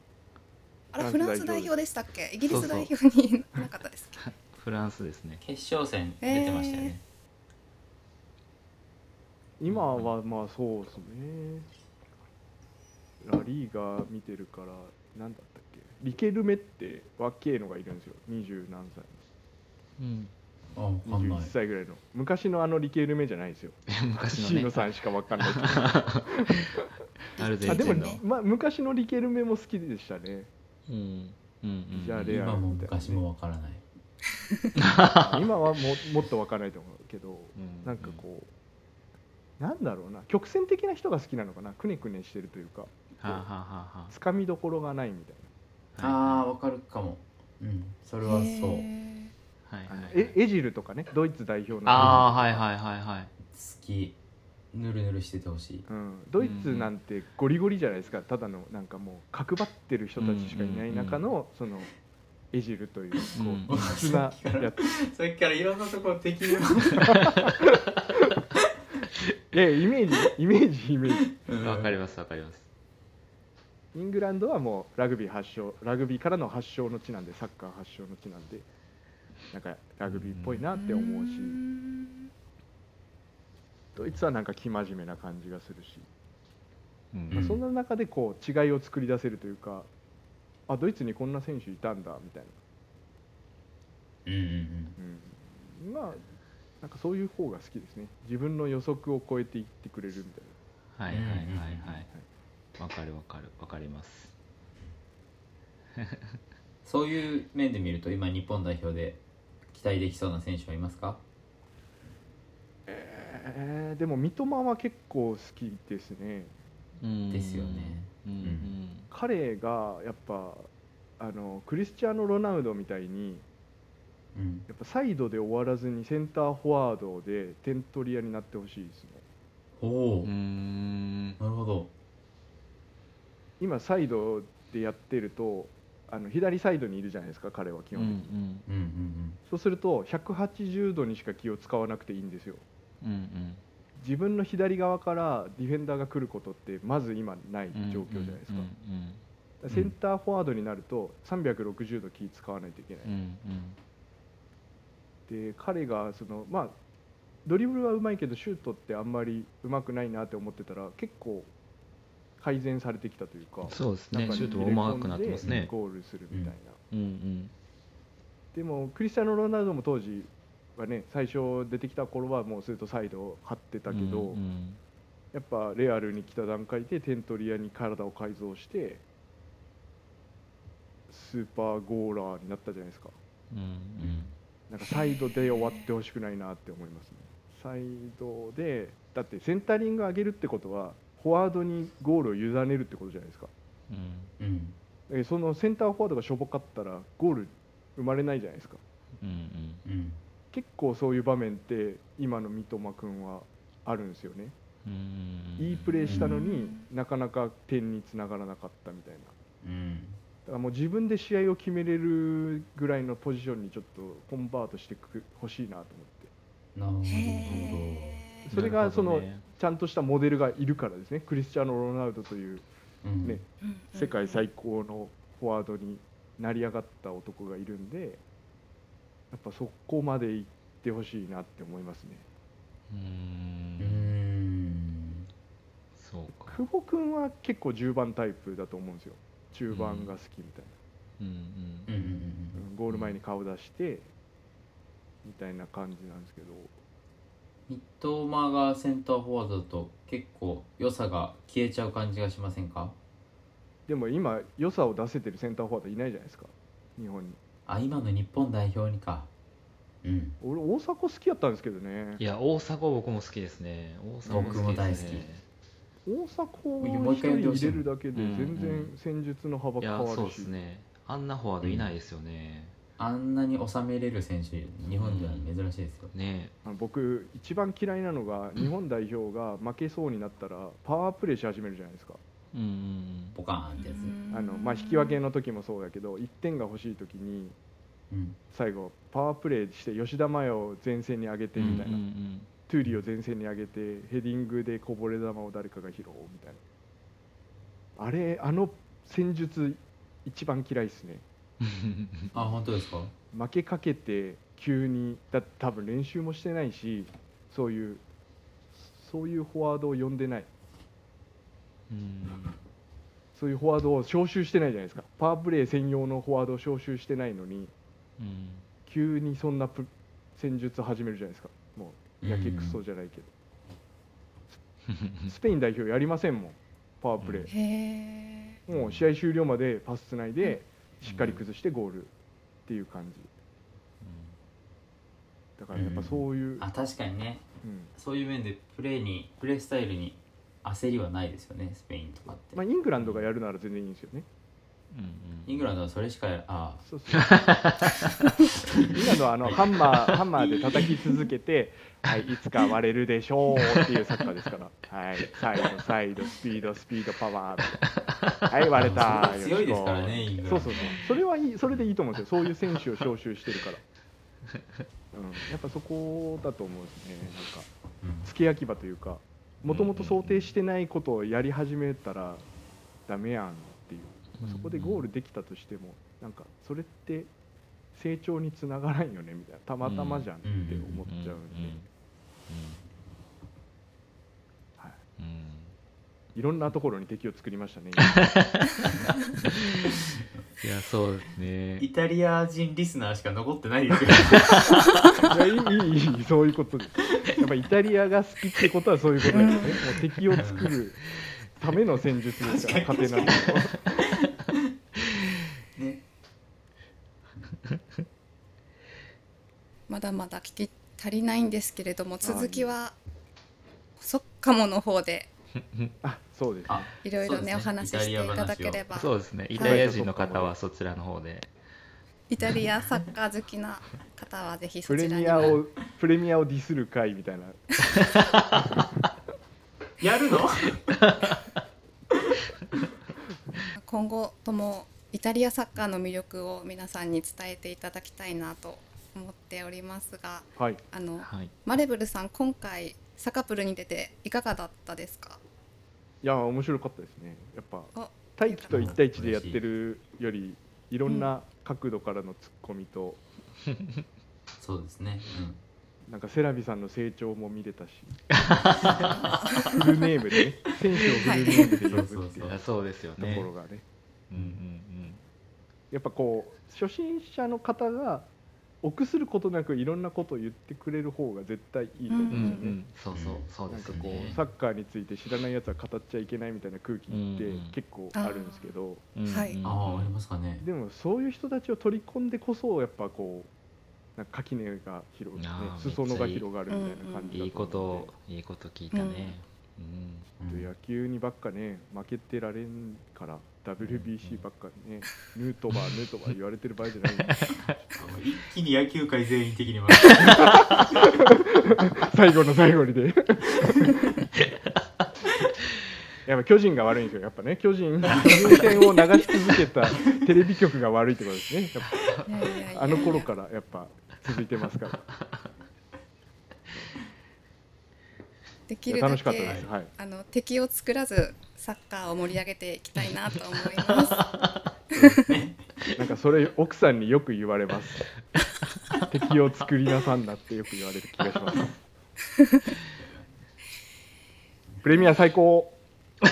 あらフランスフランス代代表表でしたっけ？イギリス代表にい なかったですっけ？フランスですね。決勝戦出てましたよね、今はまあそうですね。ラリーガ見てるから何だったっけ。リケルメって若えのがいるんですよ。二十何歳うん。あわかんない。21歳ぐらいの。昔のあのリケルメのですよ。昔のシーノねさんしか分かんない。あでもまあ、昔のリケルメも好きでしたね。うん。うんうん。じゃあレア今も昔もわからない 今はももっと分かんないと思うけどうん。なんかこうなんだろうな曲線的な人が好きなのかなくねくねしてるというかつかみどころがないみたいあはい。ああわかるかも。うん。それはそう。はいな、はいあのエエジルとかねドイツ代表の。ああはいはいはいはい。好き。ぬるぬるしててほしい。うん、ドイツなんてゴリゴリじゃないですか。ただのなんかもう角張ってる人たちしかいない中のそのエジルというこうん。う異質なやつさっきからいろんなところ敵にいや イメージイメージイメージ。わかりますわかります。イングランドはもうラグビー発祥ラグビーからの発祥の地なんでサッカー発祥の地なんでなんかラグビーっぽいなって思うし。んドイツはなんか生真面目な感じがするし、うん。まあそんな中でこう違いを作り出せるというかあドイツにこんな選手いたんだみたいな。うんうんうん。うん、まあなんかそういう方が好きですね。自分の予測を超えていってくれるみたいはいはいはいうん。はいわかるわかる。わかります。そういう面で見ると今日本代表で期待できそうな選手はいますか？な、えーでも三笘は結構好きですね。うん。ですよねうん。彼がやっぱあのクリスチアーノ・ロナウドみたいにうん。やっぱサイドで終わらずにセンターフォワードで点取り屋になってほしいですねおおうん。なるほど今サイドでやってるとあの左サイドにいるじゃないですか彼は基本的に、うん。うん。そうすると180度にしか気を使わなくていいん。ですようん。うん。自分の左側からディフェンダーが来ることってまず今ないうん状況じゃないですか,、うんセンターフォワードになると360度気使わないといけない、うんうん。で彼がそのまあドリブルはうまいけどシュートってあんまりうまくないなって思ってたら結構改善されてきたというかそうですね。シュートも上手くなってますね。ゴールするみたいな、うんうん。でもクリスチャーノ・ロナウドも当時はね最初出てきた頃はもうずっとサイドを張ってたけど、うんやっぱレアルに来た段階でテントリアに体を改造してスーパーゴーラーになったじゃないですか。うんうん。なんかサイドで終わってほしくないなって思いますね。サイドでだってセンタリング上げるってことはフォワードにゴールを委ねるってことじゃないですか。うん。うん。えそのセンターフォワードがしょぼかったらゴール生まれないじゃないですか。うん。うん結構そういう場面って今の三笘君はあるんですよね。うん。いいプレーしたのにうんなかなか点につながらなかったみたいな。うん。だからもう自分で試合を決めれるぐらいのポジションにちょっとコンバートしてほしいなと思って。なるへそれがそのちゃんとしたモデルがいるからですね。クリスチャーノ・ロナウドというほどうん。世界最高のフォワードに成り上がった男がいるんでやっぱそこまで行ってほしいなって思いますね。ううんん。そうか。久保君は結構10番タイプだと思うんですよ。中盤が好きみたいうん。うんうんな、うん。ゴール前に顔出してみたいな感じなんですけど。三笘がセンターフォワードだと結構良さが消えちゃう感じがしませんか？でも今良さを出せてるセンターフォワードいないじゃないですか。日本にあ今の日本代表にか。うん。俺大迫好きやったんですけどね。いや大迫僕も好きですね。大迫僕も大好き。大迫をもう一一人入れるだけでうん全然戦術の幅変わるし、そうですね。あんなフォワードいないですよね、あんなに収めれる選手日本では珍しいですよ、ね。あの僕一番嫌いなのが日本代表が負けそうになったらパワープレーし始めるじゃないですか。うんうんポカーンってやつ、あの、まあ、引き分けの時もそうだけど1点が欲しい時にうん。最後パワープレーして吉田麻也を前線に上げてみたいな、うんうんトゥーリーを前線に上げてヘディングでこぼれ球を誰かが拾おうみたいな。あれあの戦術一番嫌いですね。う んあ本当ですか？負けかけて急にだって多分練習もしてないしそういうそういうフォワードを呼んでない。うんそういうフォワードを招集してないじゃないですか。パワープレー専用のフォワードを招集してないのにうん。急にそんなプ戦術始めるじゃないですか。もうやけくそじゃないけど、スペイン代表やりませんもん。パワープレー、へえもう試合終了までパスつないでしっかり崩してゴールっていう感じ。だからやっぱそういう、あ確かにね。うん。そういう面でプレーにプレースタイルに焦りはないですよねスペインとかって、まあ、イングランドがやるなら全然いいんですよね。うん。イングランドはそれしかやあそうそう。イングランドはあのハンマーハンマーで叩き続けて、はい、いつか割れるでしょうっていうサッカーですから、はい、サイドサイドスピードスピードパワーはい割れた。強いですからねイングランド。そうそうそう。それはいいそれでいいと思うんですよ。そういう選手を招集してるから、うん、やっぱそこだと思うんですね。なんかうん。付け焼き場というかもともと想定してないことをやり始めたらダメやんっていう。そこでゴールできたとしてもなんかそれって成長につながらんよねみたいな。たまたまじゃんって思っちゃうんで、はい、うんうんいろんなところに敵を作りましたね いやそうですね。イタリア人リスナーしか残ってないですよ。いやいいいいいいそういうことです。やっぱイタリアが好きってことはそういうことですね。もう敵を作るための戦術ですから勝てな。いね。まだまだ聞き足りないんですけれども続きはそっかもの方で あそうですあいろいろねお話ししていただければ。そうですね。イタリア人の方はそちらの方で。イタリアサッカー好きな方はぜひそプレちらにもミアをプレミアをディスる会みたいな。やるの？今後ともイタリアサッカーの魅力を皆さんに伝えていただきたいなと思っておりますがはい。あのはい。マレブルさん今回サカプルに出ていかがだったですか？いや面白かったですね。やっぱお大輝と1対1でやってるよりいろんな角度からのツッコミと、そうですね、なんかセラビさんの成長も見れたし。フルネームでね。選手をフルネームで呼ぶってはいいういやそうですよとねころがね。うんうん。やっぱこう初心者の方が臆することなくいろん。なことを言ってくれる方が絶対いいと思うんですよね。んそうそうそうなんかこですねうサッカーについて知らないやつは語っちゃいけないみたいな空気ってうん。結構あるんですけど、うん。はい。うん。ああありますかね。でもそういう人たちを取り込んでこそやっぱこうなんか垣根が広がる、ね。裾野が広がるみたいな感じだいいこと思うんで。をいいこと聞いたねうん。うん野球にばっかね負けてられんから WBC ばっかね、ヌートバー ヌートバー言われてる場合じゃない。んで一気に野球界全員的に回 最後の最後にで。やっぱ巨人が悪いんですよやっぱね。巨人巨人戦を流し続けたテレビ局が悪いってことですね。あの頃からやっぱ続いてますからできるだいや楽しかったけですはい。あの敵を作らずサッカーを盛り上げていきたいなと思います。なんかそれ奥さんによく言われます。敵を作りなさんなってよく言われる気がします。プレミア最高。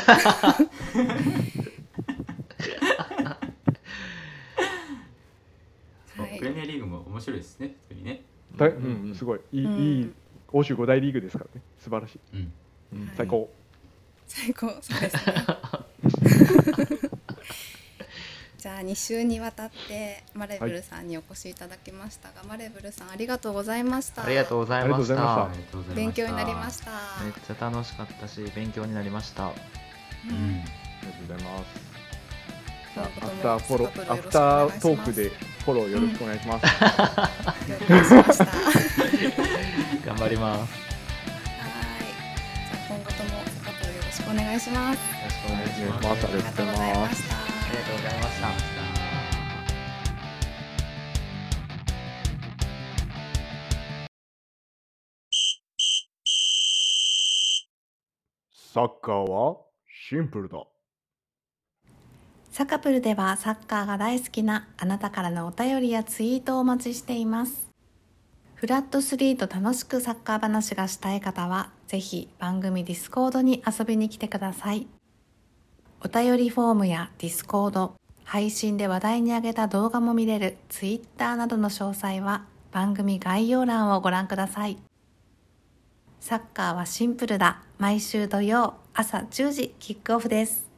プレミアリーグも面白いですねね。だうん、すごい。いい,、うん。いい欧州五大リーグですからね。素晴らしい。うん。うん。はい。最高、最高。そうですね。じゃあ2週にわたってマレブルさんにお越しいただきましたが、マレブルさんありがとうございました。ありがとうございました。勉強になりました。めっちゃ楽しかったし勉強になりました。ううん。んありがとうございます。アフターフォローアフタートークでフォローよろしくお願いします、了解しました。はい。頑張りますじゃあ今後ともサカプルよろしくお願いします。よろしくお願いしますありがとうございました。ありがとうございましたサッカーはシンプルだサカプルではサッカーが大好きなあなたからのお便りやツイートをお待ちしています。フラット3と楽しくサッカー話がしたい方は、ぜひ番組ディスコードに遊びに来てください。お便りフォームやディスコード、配信で話題に上げた動画も見れるツイッターなどの詳細は番組概要欄をご覧ください。サッカーはシンプルだ。毎週土曜朝10時キックオフです。